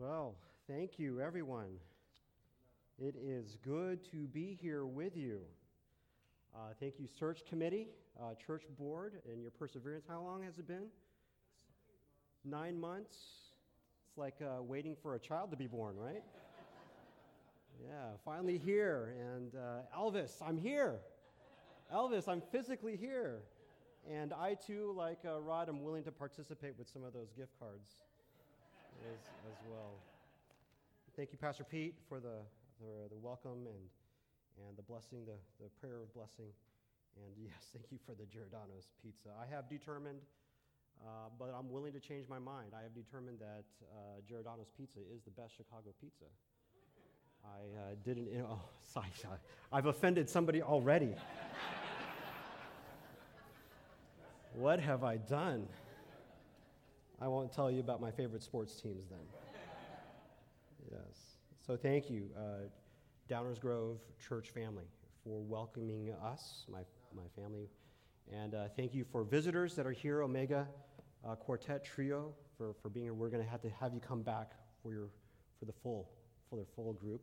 Well, thank you, everyone. It is good to be here with you. Uh, thank you, Search Committee, uh, Church Board, and your perseverance. How long has it been? Nine months. It's like uh, waiting for a child to be born, right? yeah, finally here. And uh, Elvis, I'm here. Elvis, I'm physically here. And I too, like uh, Rod, am willing to participate with some of those gift cards as, as well. Thank you, Pastor Pete, for the, the, the welcome and, and the blessing, the, the prayer of blessing. And yes, thank you for the Giordano's pizza. I have determined, uh, but I'm willing to change my mind. I have determined that uh, Giordano's pizza is the best Chicago pizza. I uh, didn't, you know, oh, sorry, sorry. I've offended somebody already. what have I done? I won't tell you about my favorite sports teams then. yes. So thank you, uh, Downers Grove Church family, for welcoming us, my, my family. And uh, thank you for visitors that are here, Omega uh, Quartet Trio, for, for being here. We're going to have to have you come back for, your, for the full for their full group.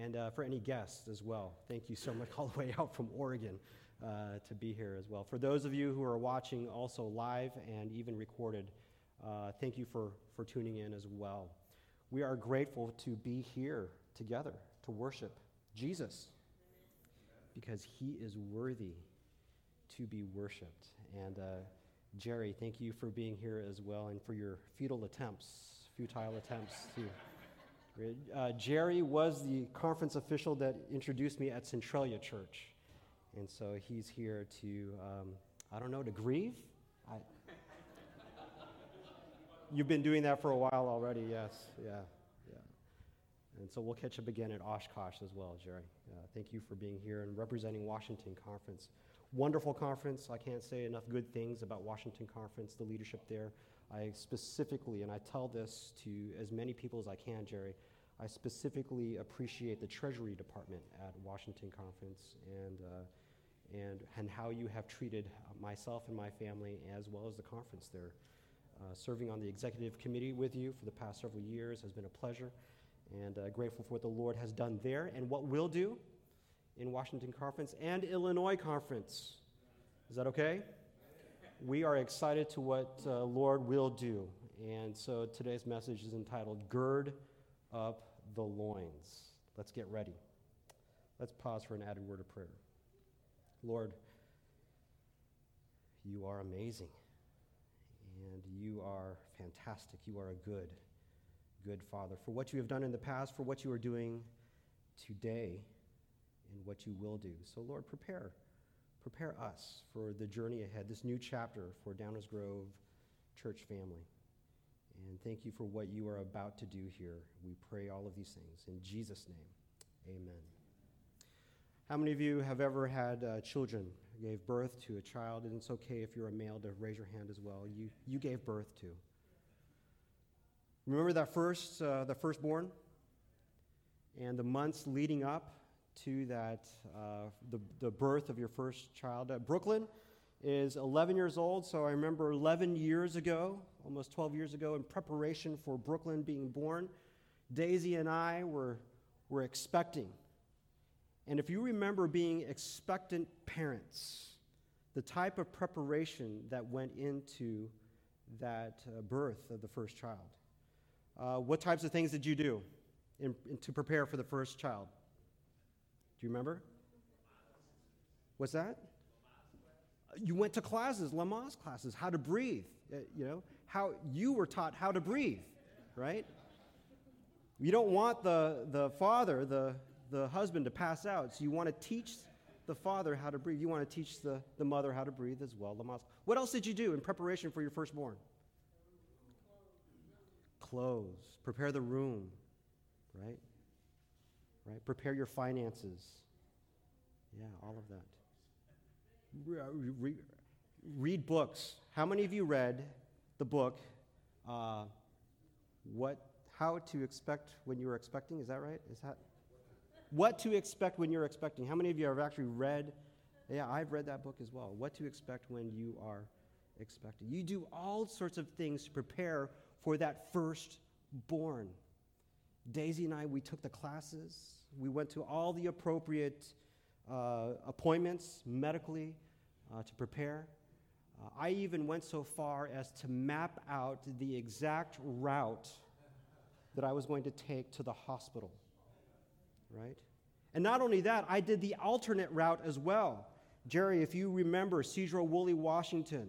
And uh, for any guests as well, thank you so much all the way out from Oregon uh, to be here as well. For those of you who are watching also live and even recorded, uh, thank you for, for tuning in as well. We are grateful to be here together to worship Jesus because he is worthy to be worshiped. And uh, Jerry, thank you for being here as well and for your futile attempts, futile attempts to. Uh, Jerry was the conference official that introduced me at Centralia Church. And so he's here to, um, I don't know, to grieve? I, You've been doing that for a while already, yes. Yeah, yeah. And so we'll catch up again at Oshkosh as well, Jerry. Uh, thank you for being here and representing Washington Conference. Wonderful conference. I can't say enough good things about Washington Conference, the leadership there. I specifically, and I tell this to as many people as I can, Jerry, I specifically appreciate the Treasury Department at Washington Conference and, uh, and, and how you have treated myself and my family as well as the conference there. Uh, serving on the executive committee with you for the past several years has been a pleasure, and uh, grateful for what the Lord has done there and what we'll do in Washington Conference and Illinois Conference. Is that okay? We are excited to what uh, Lord will do. And so today's message is entitled Gird Up the Loins. Let's get ready. Let's pause for an added word of prayer. Lord, you are amazing and you are fantastic. You are a good, good Father. For what you have done in the past, for what you are doing today, and what you will do. So, Lord, prepare. Prepare us for the journey ahead, this new chapter for Downers Grove Church family. And thank you for what you are about to do here. We pray all of these things. In Jesus' name, amen. How many of you have ever had uh, children gave birth to a child, and it's okay if you're a male to raise your hand as well. You, you gave birth to. Remember that first, uh, the firstborn? And the months leading up to that, uh, the, the birth of your first child. Uh, Brooklyn is 11 years old, so I remember 11 years ago, almost 12 years ago, in preparation for Brooklyn being born, Daisy and I were, were expecting. And if you remember being expectant parents, the type of preparation that went into that uh, birth of the first child, uh, what types of things did you do in, in, to prepare for the first child? Do you remember? What's that? You went to classes, Lamaze classes, how to breathe. Uh, you know, how you were taught how to breathe, right? You don't want the, the father, the, the husband to pass out. So you want to teach the father how to breathe. You want to teach the, the mother how to breathe as well. What else did you do in preparation for your firstborn? Clothes. Prepare the room, right? Right? Prepare your finances. Yeah, all of that. Read, read books. How many of you read the book, uh, What, How to Expect When You Were Expecting? Is that right? Is that? What to Expect When You're Expecting. How many of you have actually read? Yeah, I've read that book as well. What to Expect When You Are Expecting. You do all sorts of things to prepare for that firstborn. Daisy and I, we took the classes. We went to all the appropriate uh, appointments medically uh, to prepare. Uh, I even went so far as to map out the exact route that I was going to take to the hospital. Right? And not only that, I did the alternate route as well. Jerry, if you remember Sedro-Woolley, Washington,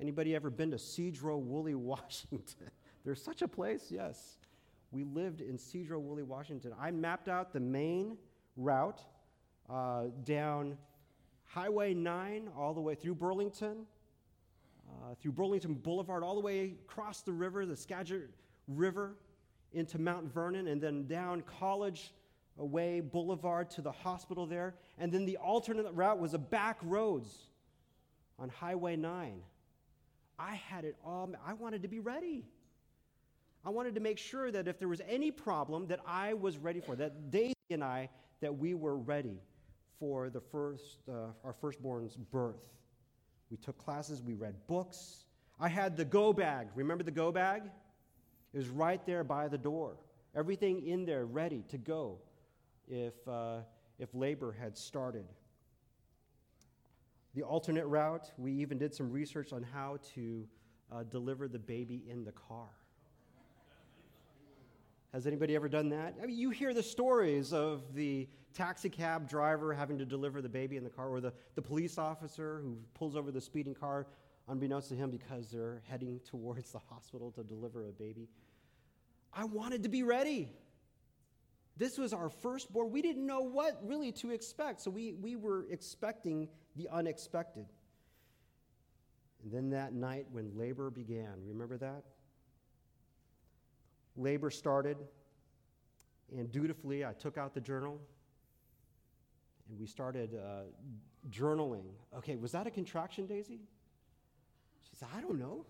anybody ever been to Sedro-Woolley, Washington? There's such a place, yes. We lived in Sedro-Woolley, Washington. I mapped out the main route uh, down Highway 9 all the way through Burlington, uh, through Burlington Boulevard, all the way across the river, the Skagit River, into Mount Vernon, and then down College Way Boulevard to the hospital there. And then the alternate route was a back roads on Highway 9. I had it all, I wanted to be ready. I wanted to make sure that if there was any problem that I was ready for, that Daisy and I, that we were ready for the first, uh, our firstborn's birth. We took classes, we read books. I had the go bag. Remember the go bag? It was right there by the door. Everything in there ready to go if, uh, if labor had started. The alternate route, we even did some research on how to uh, deliver the baby in the car. Has anybody ever done that? I mean, you hear the stories of the taxi cab driver having to deliver the baby in the car, or the, the police officer who pulls over the speeding car unbeknownst to him because they're heading towards the hospital to deliver a baby. I wanted to be ready. This was our firstborn. We didn't know what really to expect, so we, we were expecting the unexpected. And then that night when labor began, remember that? Labor started, and dutifully I took out the journal and we started uh, journaling. Okay, was that a contraction, Daisy? She said, I don't know.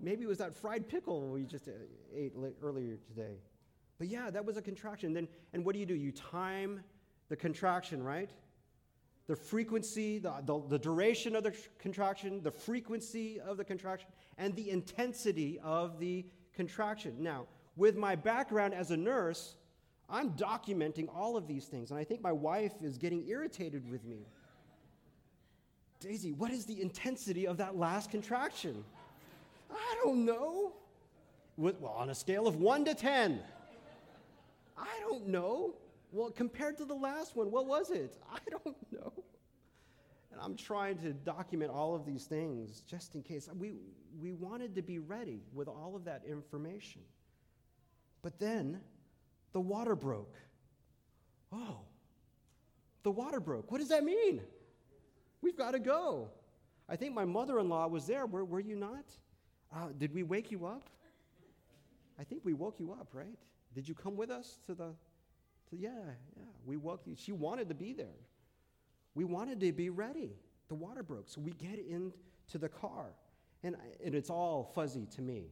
Maybe it was that fried pickle we just uh, ate earlier today. But yeah, that was a contraction. Then, and what do you do? You time the contraction, right? The frequency, the, the, the duration of the contraction, the frequency of the contraction, and the intensity of the contraction. Now, with my background as a nurse, I'm documenting all of these things, and I think my wife is getting irritated with me. Daisy, what is the intensity of that last contraction? I don't know. With, well, on a scale of 1 to 10. I don't know. Well, compared to the last one, what was it? I don't know. And I'm trying to document all of these things just in case. We, we wanted to be ready with all of that information. But then the water broke. Oh, the water broke. What does that mean? We've got to go. I think my mother in law was there. Were, were you not? Uh, did we wake you up? I think we woke you up, right? Did you come with us to the, to, yeah, yeah, we woke you. She wanted to be there. We wanted to be ready. The water broke. So we get into the car, and, and it's all fuzzy to me.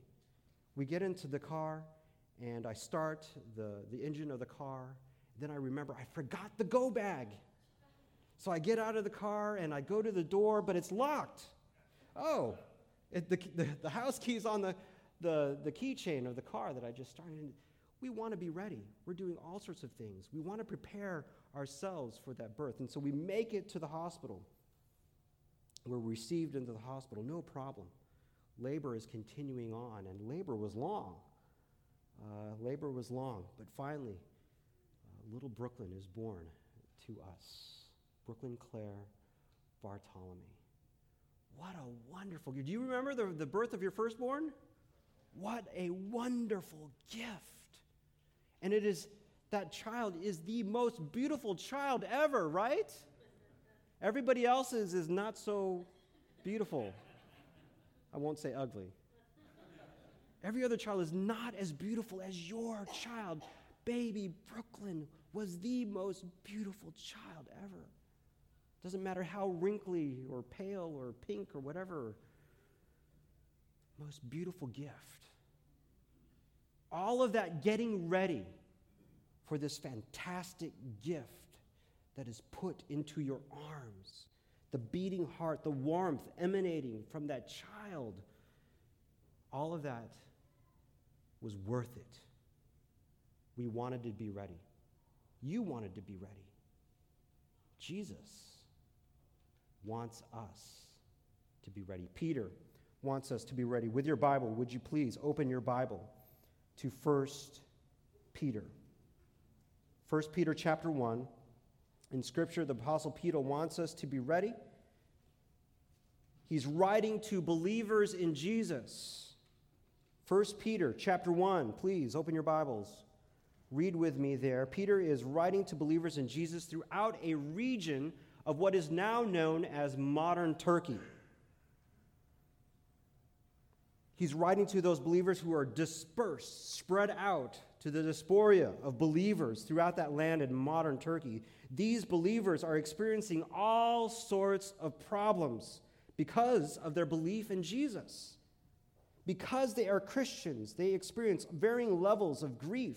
We get into the car, and I start the, the engine of the car. Then I remember I forgot the go bag. So I get out of the car and I go to the door, but it's locked. Oh, it, the, the, the, house key's on the, the, the keychain of the car that I just started. We want to be ready. We're doing all sorts of things. We want to prepare ourselves for that birth. And so we make it to the hospital. We're received into the hospital, no problem. Labor is continuing on, and labor was long. Uh, labor was long, but finally, uh, little Brooklyn is born to us. Brooklyn Claire Bartholomew. What a wonderful gift. Do you remember the, the birth of your firstborn? What a wonderful gift. And it is, that child is the most beautiful child ever, right? Everybody else's is not so beautiful. I won't say ugly. Every other child is not as beautiful as your child. Baby Brooklyn was the most beautiful child ever. Doesn't matter how wrinkly or pale or pink or whatever. Most beautiful gift. All of that getting ready for this fantastic gift that is put into your arms. The beating heart, the warmth emanating from that child. All of that was worth it. We wanted to be ready. You wanted to be ready. Jesus wants us to be ready. Peter wants us to be ready. With your Bible, would you please open your Bible to 1 Peter? 1 Peter chapter 1. In Scripture, the Apostle Peter wants us to be ready. He's writing to believers in Jesus. 1 Peter chapter 1, please open your Bibles. Read with me there. Peter is writing to believers in Jesus throughout a region of what is now known as modern Turkey. He's writing to those believers who are dispersed, spread out to the diaspora of believers throughout that land in modern Turkey. These believers are experiencing all sorts of problems because of their belief in Jesus. Because they are Christians, they experience varying levels of grief,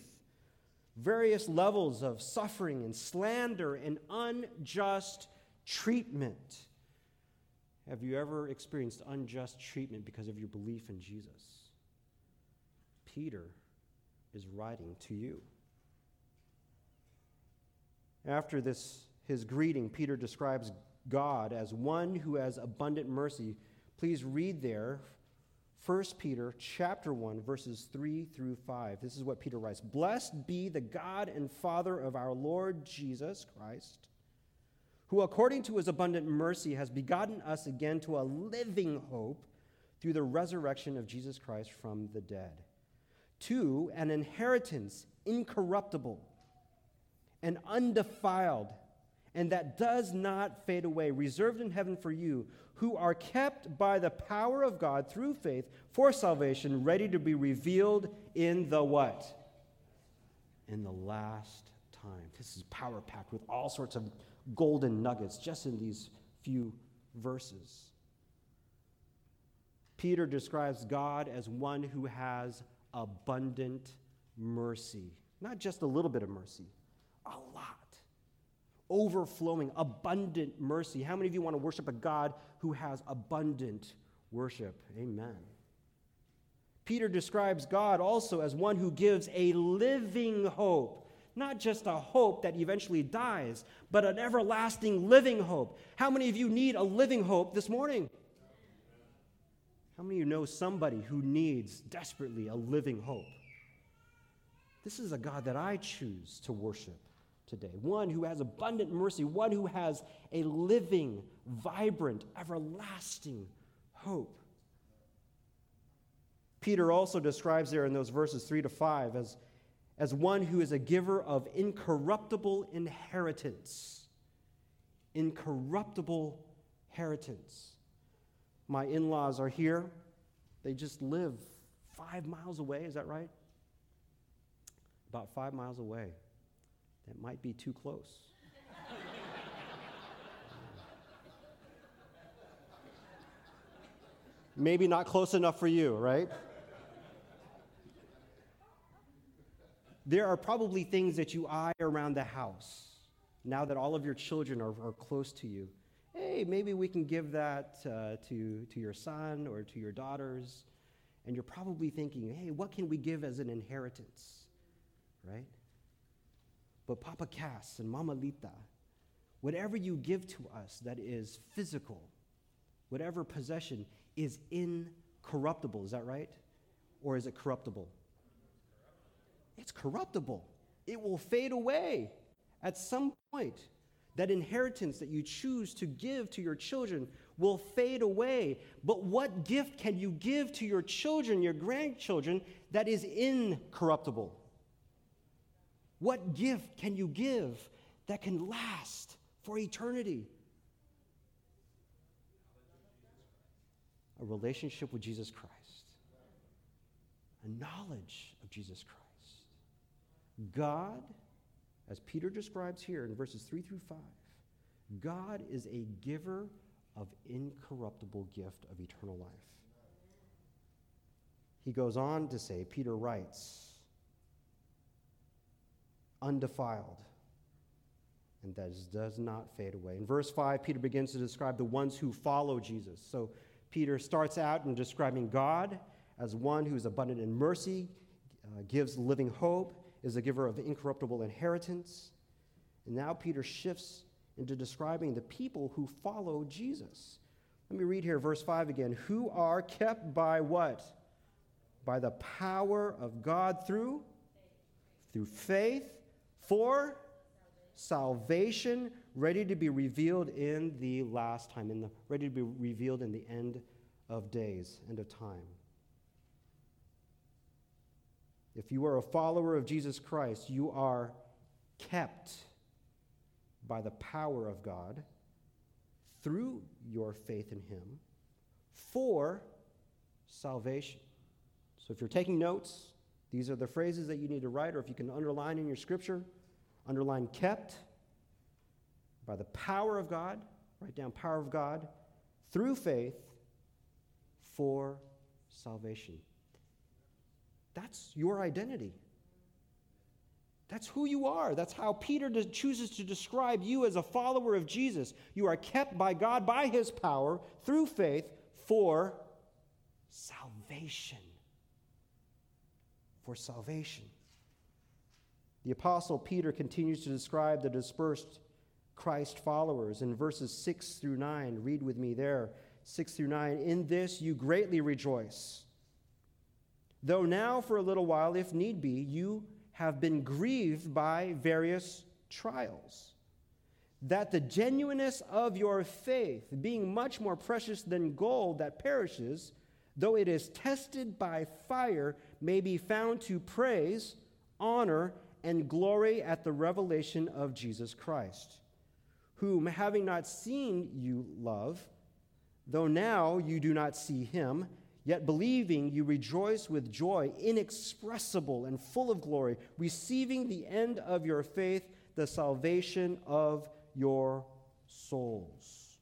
various levels of suffering and slander and unjust treatment. Have you ever experienced unjust treatment because of your belief in Jesus? Peter is writing to you. After this, his greeting, Peter describes God as one who has abundant mercy. Please read there 1 Peter chapter 1 verses 3 through 5. This is what Peter writes. Blessed be the God and Father of our Lord Jesus Christ who according to his abundant mercy has begotten us again to a living hope through the resurrection of Jesus Christ from the dead, to an inheritance incorruptible and undefiled, and that does not fade away, reserved in heaven for you, who are kept by the power of God through faith for salvation, ready to be revealed in the what? In the last time. This is power packed with all sorts of golden nuggets just in these few verses. Peter describes God as one who has abundant mercy, not just a little bit of mercy, a lot. Overflowing, abundant mercy. How many of you want to worship a God who has abundant worship? Amen. Peter describes God also as one who gives a living hope not just a hope that eventually dies, but an everlasting living hope. How many of you need a living hope this morning? How many of you know somebody who needs desperately a living hope? This is a God that I choose to worship today. One who has abundant mercy, one who has a living, vibrant, everlasting hope. Peter also describes there in those verses 3 to 5 as as one who is a giver of incorruptible inheritance. Incorruptible inheritance. My in laws are here. They just live five miles away, is that right? About five miles away. That might be too close. Maybe not close enough for you, right? There are probably things that you eye around the house now that all of your children are, are close to you. Hey, maybe we can give that uh, to, to your son or to your daughters. And you're probably thinking, hey, what can we give as an inheritance? Right? But Papa Cass and Mama Lita, whatever you give to us that is physical, whatever possession is incorruptible, is that right? Or is it corruptible? It's corruptible. It will fade away at some point. That inheritance that you choose to give to your children will fade away. But what gift can you give to your children, your grandchildren, that is incorruptible? What gift can you give that can last for eternity? A relationship with Jesus Christ, a knowledge of Jesus Christ. God, as Peter describes here in verses 3 through 5, God is a giver of incorruptible gift of eternal life. He goes on to say, Peter writes, undefiled, and that does not fade away. In verse 5, Peter begins to describe the ones who follow Jesus. So Peter starts out in describing God as one who is abundant in mercy, uh, gives living hope, is the giver of incorruptible inheritance. And now Peter shifts into describing the people who follow Jesus. Let me read here verse 5 again. Who are kept by what? By the power of God through through faith for salvation ready to be revealed in the last time in the ready to be revealed in the end of days, end of time. If you are a follower of Jesus Christ, you are kept by the power of God through your faith in Him for salvation. So if you're taking notes, these are the phrases that you need to write, or if you can underline in your scripture, underline kept by the power of God, write down power of God through faith for salvation. That's your identity. That's who you are. That's how Peter chooses to describe you as a follower of Jesus. You are kept by God, by his power, through faith, for salvation. For salvation. The Apostle Peter continues to describe the dispersed Christ followers in verses 6 through 9. Read with me there, 6 through 9. In this you greatly rejoice Though now, for a little while, if need be, you have been grieved by various trials, that the genuineness of your faith, being much more precious than gold that perishes, though it is tested by fire, may be found to praise, honor, and glory at the revelation of Jesus Christ, whom, having not seen you love, though now you do not see him, Yet believing, you rejoice with joy inexpressible and full of glory, receiving the end of your faith, the salvation of your souls.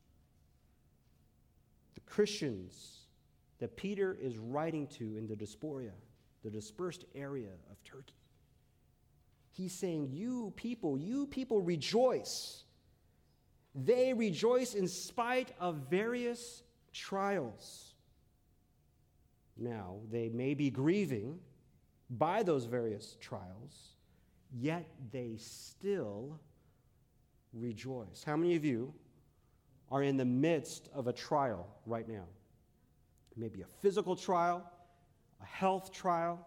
The Christians that Peter is writing to in the diaspora, the dispersed area of Turkey, he's saying, You people, you people rejoice. They rejoice in spite of various trials. Now, they may be grieving by those various trials, yet they still rejoice. How many of you are in the midst of a trial right now? Maybe a physical trial, a health trial,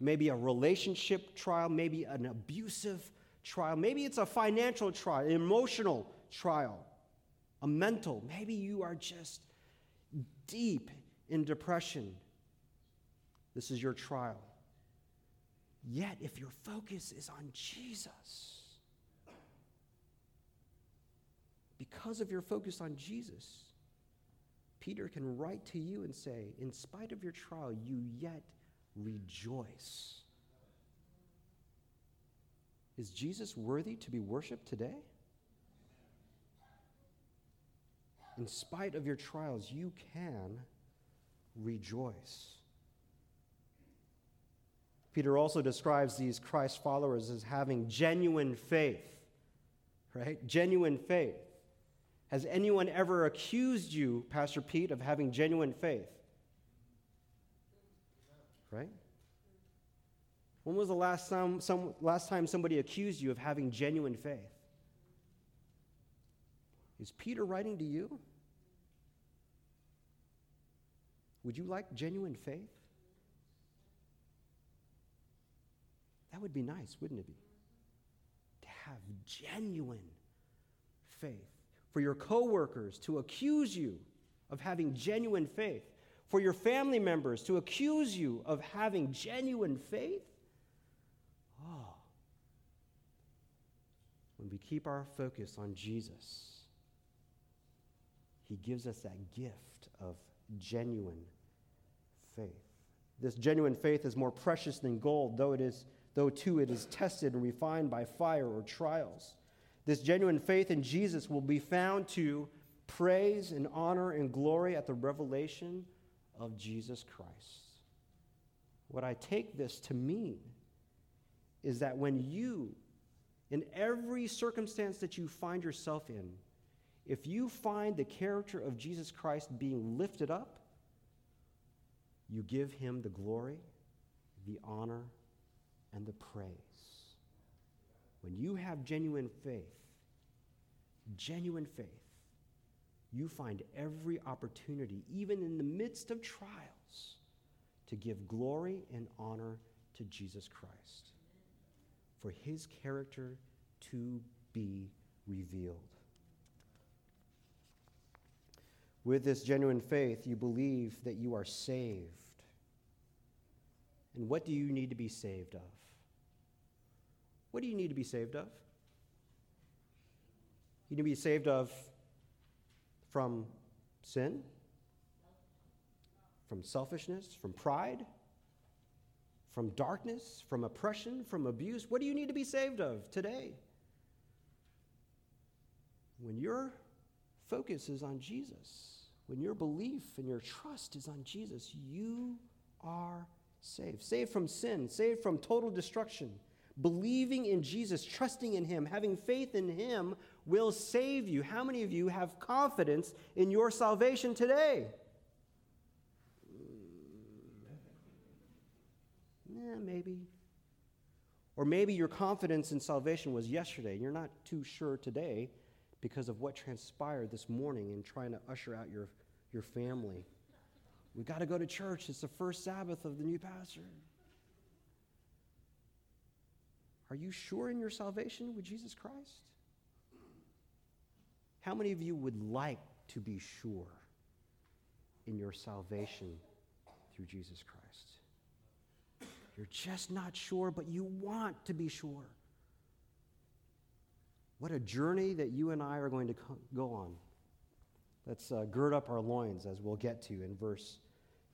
maybe a relationship trial, maybe an abusive trial, maybe it's a financial trial, an emotional trial, a mental. Maybe you are just deep in depression this is your trial. Yet, if your focus is on Jesus, because of your focus on Jesus, Peter can write to you and say, In spite of your trial, you yet rejoice. Is Jesus worthy to be worshiped today? In spite of your trials, you can rejoice. Peter also describes these Christ followers as having genuine faith, right? Genuine faith. Has anyone ever accused you, Pastor Pete, of having genuine faith? Right? When was the last time, some, last time somebody accused you of having genuine faith? Is Peter writing to you? Would you like genuine faith? That would be nice, wouldn't it be? To have genuine faith. For your coworkers to accuse you of having genuine faith. For your family members to accuse you of having genuine faith. Oh. When we keep our focus on Jesus, He gives us that gift of genuine faith. This genuine faith is more precious than gold, though it is though too it is tested and refined by fire or trials. This genuine faith in Jesus will be found to praise and honor and glory at the revelation of Jesus Christ. What I take this to mean is that when you, in every circumstance that you find yourself in, if you find the character of Jesus Christ being lifted up, you give him the glory, the honor, and the praise. when you have genuine faith, genuine faith, you find every opportunity, even in the midst of trials, to give glory and honor to Jesus Christ, for his character to be revealed. With this genuine faith, you believe that you are saved. And what do you need to be saved of? What do you need to be saved of? You need to be saved of from sin, from selfishness, from pride, from darkness, from oppression, from abuse. What do you need to be saved of today? When your focus is on Jesus, when your belief and your trust is on Jesus, you are saved. Saved from sin, saved from total destruction. Believing in Jesus, trusting in Him, having faith in Him will save you. How many of you have confidence in your salvation today? Mm. Yeah, maybe. Or maybe your confidence in salvation was yesterday, and you're not too sure today because of what transpired this morning in trying to usher out your, your family. We've got to go to church. It's the first Sabbath of the new pastor. Are you sure in your salvation with Jesus Christ? How many of you would like to be sure in your salvation through Jesus Christ? You're just not sure, but you want to be sure. What a journey that you and I are going to go on. Let's uh, gird up our loins as we'll get to in verse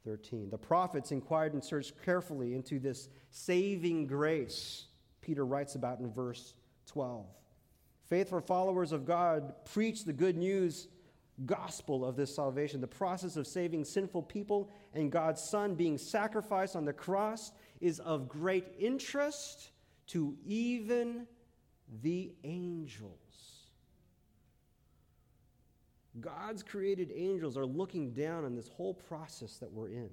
13. The prophets inquired and searched carefully into this saving grace Peter writes about in verse 12. Faithful followers of God preach the good news gospel of this salvation. The process of saving sinful people and God's Son being sacrificed on the cross is of great interest to even the angels. God's created angels are looking down on this whole process that we're in.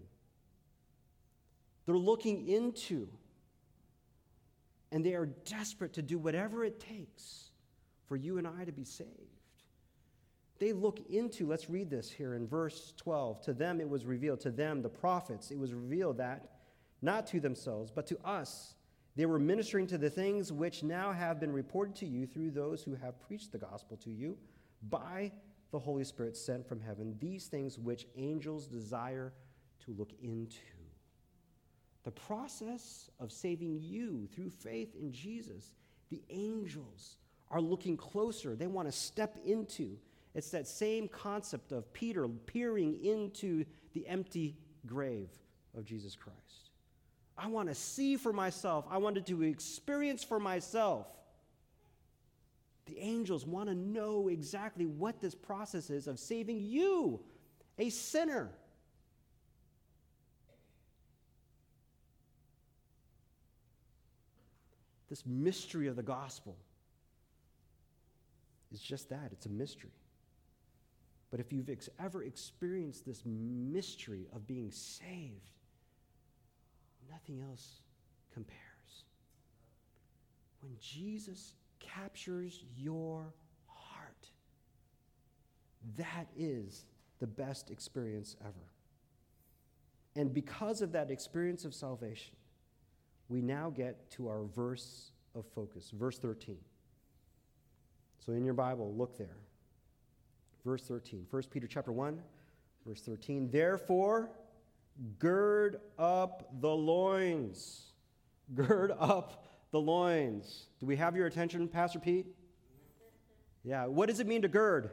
They're looking into and they are desperate to do whatever it takes for you and I to be saved. They look into, let's read this here in verse 12. To them it was revealed, to them, the prophets, it was revealed that, not to themselves, but to us, they were ministering to the things which now have been reported to you through those who have preached the gospel to you by the Holy Spirit sent from heaven, these things which angels desire to look into. The process of saving you through faith in Jesus, the angels are looking closer. They want to step into. It's that same concept of Peter peering into the empty grave of Jesus Christ. I want to see for myself, I wanted to experience for myself. The angels want to know exactly what this process is of saving you, a sinner. This mystery of the gospel is just that it's a mystery. But if you've ex- ever experienced this mystery of being saved, nothing else compares. When Jesus captures your heart, that is the best experience ever. And because of that experience of salvation, we now get to our verse of focus, verse 13. So in your Bible, look there. Verse 13. 1 Peter chapter 1, verse 13. Therefore, gird up the loins. Gird up the loins. Do we have your attention, Pastor Pete? Yeah. What does it mean to gird?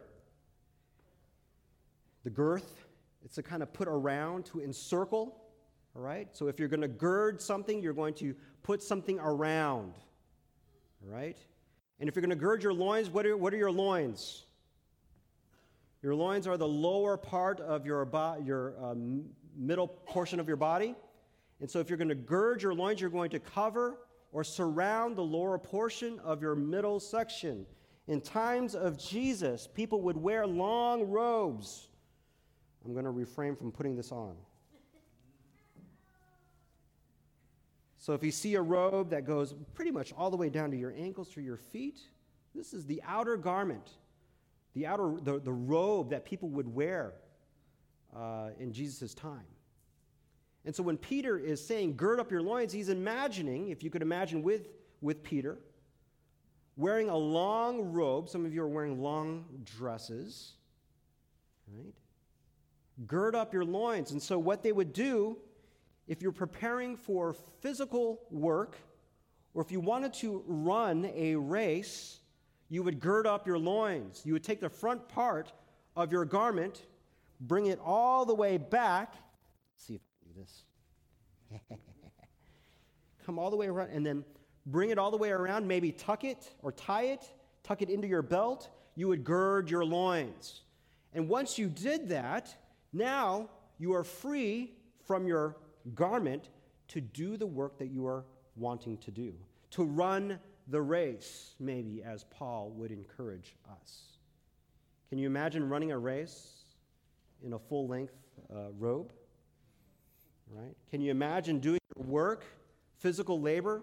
The girth, it's a kind of put around to encircle. All right? So if you're going to gird something, you're going to put something around. All right? And if you're going to gird your loins, what are, what are your loins? Your loins are the lower part of your, bo- your um, middle portion of your body. And so if you're going to gird your loins, you're going to cover or surround the lower portion of your middle section. In times of Jesus, people would wear long robes. I'm going to refrain from putting this on. So if you see a robe that goes pretty much all the way down to your ankles to your feet, this is the outer garment, the outer the, the robe that people would wear uh, in Jesus' time. And so when Peter is saying, gird up your loins, he's imagining, if you could imagine with, with Peter, wearing a long robe. Some of you are wearing long dresses, right? Gird up your loins. And so what they would do, if you're preparing for physical work, or if you wanted to run a race, you would gird up your loins. You would take the front part of your garment, bring it all the way back. Let's see if I can do this. Come all the way around and then bring it all the way around, maybe tuck it or tie it, tuck it into your belt. You would gird your loins. And once you did that, now you are free from your garment to do the work that you are wanting to do, to run the race, maybe as Paul would encourage us. Can you imagine running a race in a full length uh, robe? right? Can you imagine doing your work, physical labor,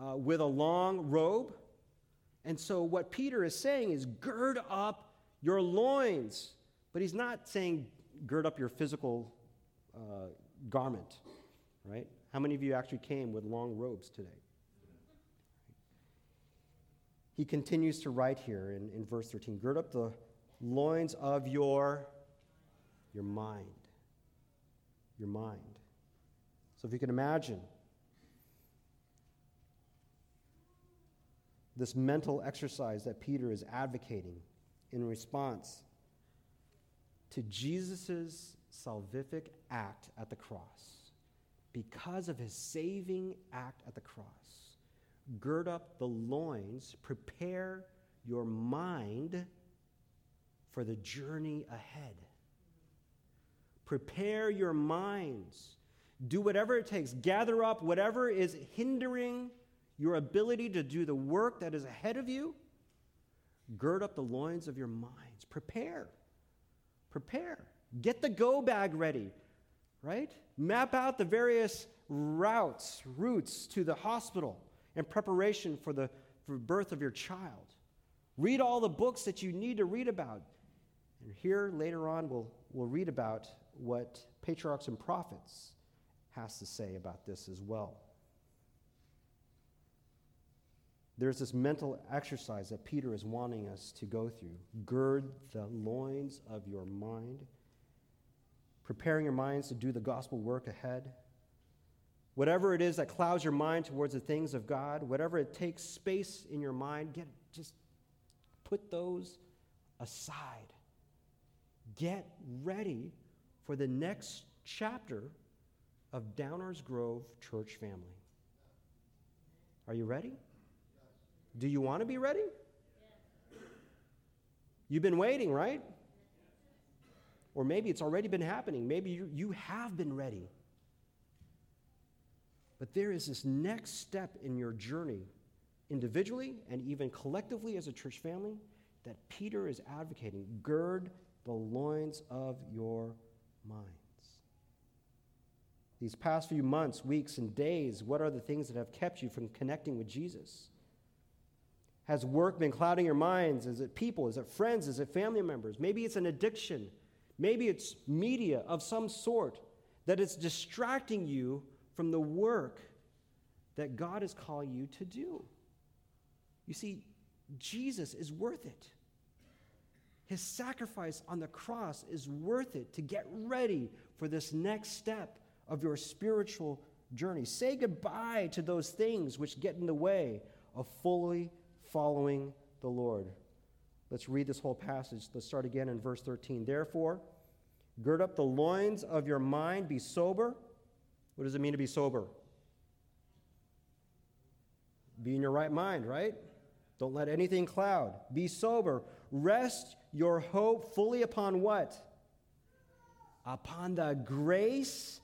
uh, with a long robe? And so, what Peter is saying is gird up your loins. But he's not saying gird up your physical uh, garment, right? How many of you actually came with long robes today? He continues to write here in, in verse 13 gird up the loins of your, your mind your mind. So if you can imagine this mental exercise that Peter is advocating in response to Jesus' salvific act at the cross, because of his saving act at the cross, gird up the loins, prepare your mind for the journey ahead. Prepare your minds. Do whatever it takes. Gather up whatever is hindering your ability to do the work that is ahead of you. Gird up the loins of your minds. Prepare. Prepare. Get the go bag ready, right? Map out the various routes, routes to the hospital in preparation for the for birth of your child. Read all the books that you need to read about. And here later on we'll, we'll read about what patriarchs and prophets has to say about this as well. There's this mental exercise that Peter is wanting us to go through. Gird the loins of your mind, preparing your minds to do the gospel work ahead. Whatever it is that clouds your mind towards the things of God, whatever it takes space in your mind, get just put those aside. Get ready for the next chapter of Downers Grove Church family. Are you ready? Do you want to be ready? You've been waiting, right? Or maybe it's already been happening. Maybe you, you have been ready. But there is this next step in your journey, individually and even collectively as a church family, that Peter is advocating. Gird the loins of your minds. These past few months, weeks, and days, what are the things that have kept you from connecting with Jesus? Has work been clouding your minds? Is it people? Is it friends? Is it family members? Maybe it's an addiction. Maybe it's media of some sort that is distracting you from the work that God is calling you to do. You see, Jesus is worth it. His sacrifice on the cross is worth it to get ready for this next step of your spiritual journey. Say goodbye to those things which get in the way of fully following the Lord. Let's read this whole passage. Let's start again in verse 13. Therefore, gird up the loins of your mind, be sober. What does it mean to be sober? Be in your right mind, right? Don't let anything cloud. Be sober. Rest your hope fully upon what? Upon the grace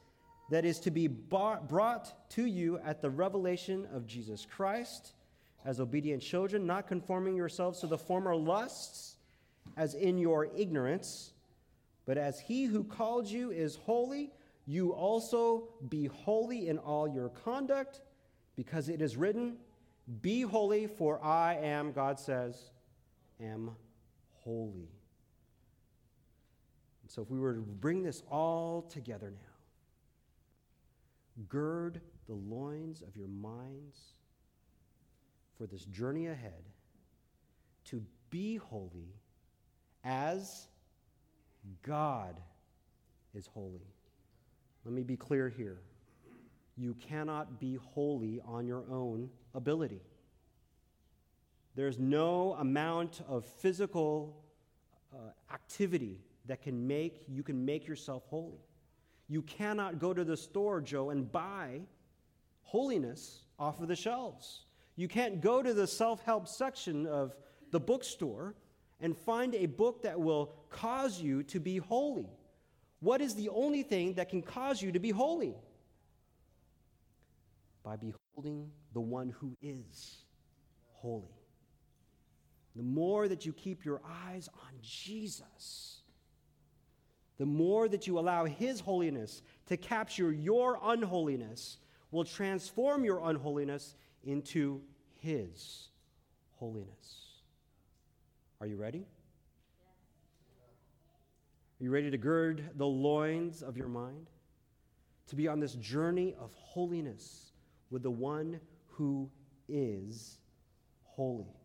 that is to be brought to you at the revelation of Jesus Christ as obedient children, not conforming yourselves to the former lusts as in your ignorance, but as he who called you is holy, you also be holy in all your conduct, because it is written, Be holy, for I am, God says, am holy. And so if we were to bring this all together now, gird the loins of your minds for this journey ahead to be holy as God is holy. Let me be clear here. You cannot be holy on your own ability. There's no amount of physical uh, activity that can make you can make yourself holy. You cannot go to the store, Joe, and buy holiness off of the shelves. You can't go to the self-help section of the bookstore and find a book that will cause you to be holy. What is the only thing that can cause you to be holy? By beholding the one who is holy. The more that you keep your eyes on Jesus, the more that you allow His holiness to capture your unholiness, will transform your unholiness into His holiness. Are you ready? Are you ready to gird the loins of your mind? To be on this journey of holiness with the one who is holy.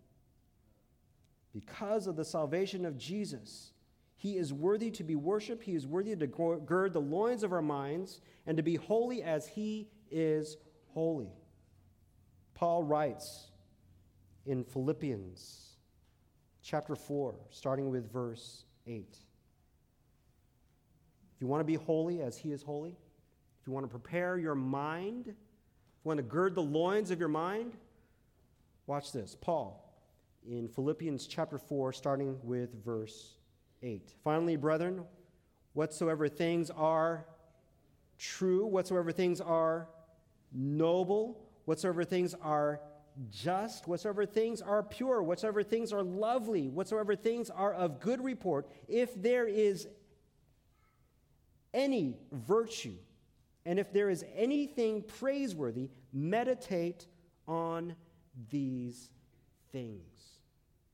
Because of the salvation of Jesus, he is worthy to be worshiped. He is worthy to gird the loins of our minds and to be holy as he is holy. Paul writes in Philippians chapter 4, starting with verse 8. If you want to be holy as He is holy, if you want to prepare your mind, if you want to gird the loins of your mind, watch this. Paul in Philippians chapter 4, starting with verse 8. Finally, brethren, whatsoever things are true, whatsoever things are noble, whatsoever things are just, whatsoever things are pure, whatsoever things are lovely, whatsoever things are of good report, if there is any virtue, and if there is anything praiseworthy, meditate on these things.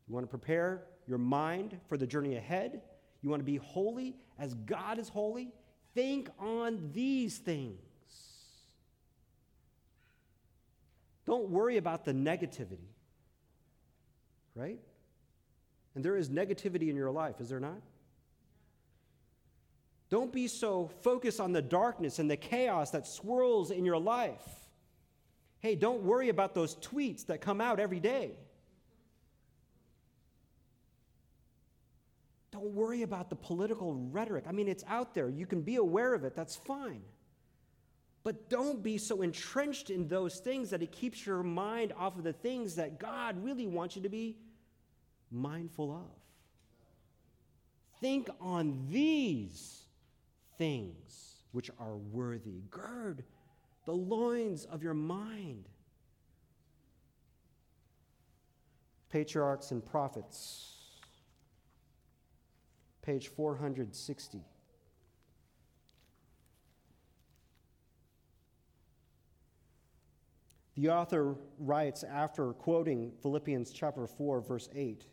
You want to prepare your mind for the journey ahead? You want to be holy as God is holy? Think on these things. Don't worry about the negativity, right? And there is negativity in your life, is there not? Don't be so focused on the darkness and the chaos that swirls in your life. Hey, don't worry about those tweets that come out every day. Don't worry about the political rhetoric. I mean, it's out there. You can be aware of it. That's fine. But don't be so entrenched in those things that it keeps your mind off of the things that God really wants you to be mindful of. Think on these things which are worthy. Gird the loins of your mind. Patriarchs and Prophets, page 460. The author writes after quoting Philippians chapter 4, verse 8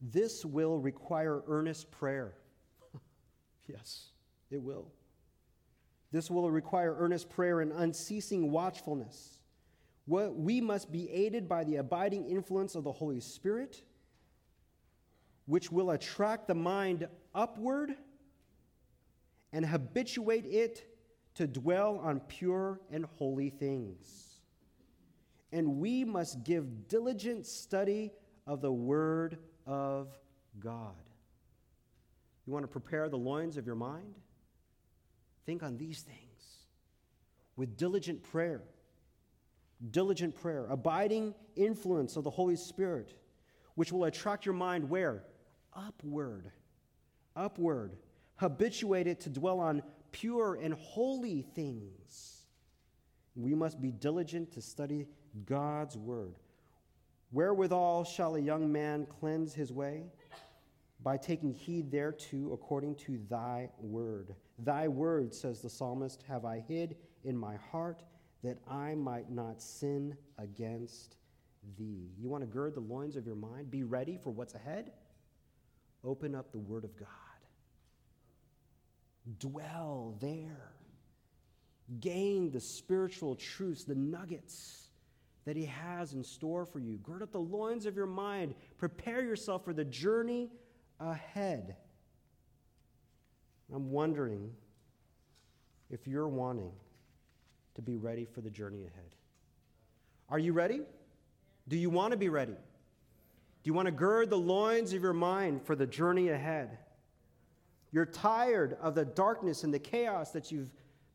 This will require earnest prayer. yes, it will. This will require earnest prayer and unceasing watchfulness. What we must be aided by the abiding influence of the Holy Spirit, which will attract the mind upward and habituate it to dwell on pure and holy things. And we must give diligent study of the Word of God. You want to prepare the loins of your mind? Think on these things with diligent prayer. Diligent prayer, abiding influence of the Holy Spirit, which will attract your mind where? Upward. Upward. Habituate it to dwell on pure and holy things. We must be diligent to study God's word. Wherewithal shall a young man cleanse his way? by taking heed thereto according to thy word. Thy word, says the psalmist, have I hid in my heart that I might not sin against thee. You want to gird the loins of your mind? Be ready for what's ahead? Open up the word of God. Dwell there. Gain the spiritual truths, the nuggets that He has in store for you. Gird up the loins of your mind. Prepare yourself for the journey ahead. I'm wondering if you're wanting to be ready for the journey ahead. Are you ready? Do you want to be ready? Do you want to gird the loins of your mind for the journey ahead? You're tired of the darkness and the chaos that you've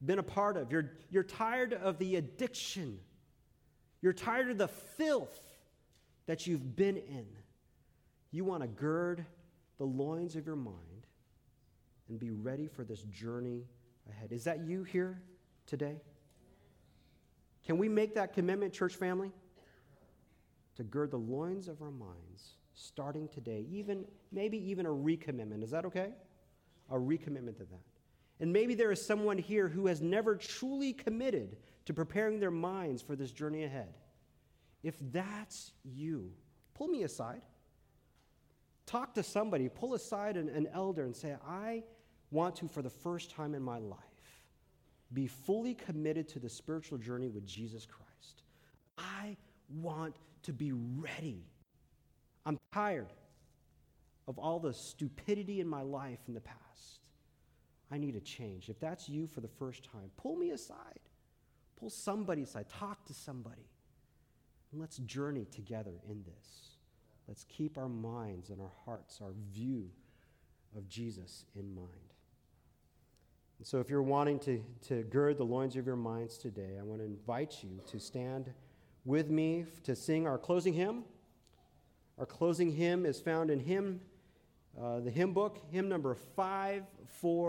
been a part of. You're, you're tired of the addiction. You're tired of the filth that you've been in. You want to gird the loins of your mind and be ready for this journey ahead. Is that you here today? Can we make that commitment, church family? To gird the loins of our minds starting today, even maybe even a recommitment. Is that okay? A recommitment to that. And maybe there is someone here who has never truly committed to preparing their minds for this journey ahead. If that's you, pull me aside. Talk to somebody, pull aside an, an elder and say, I want to, for the first time in my life, be fully committed to the spiritual journey with Jesus Christ. I want to be ready. I'm tired of all the stupidity in my life in the past. I need a change. If that's you for the first time, pull me aside. Pull somebody aside. Talk to somebody. And let's journey together in this. Let's keep our minds and our hearts, our view of Jesus in mind. And so, if you're wanting to, to gird the loins of your minds today, I want to invite you to stand with me to sing our closing hymn. Our closing hymn is found in hymn, uh, the hymn book, hymn number 5 4.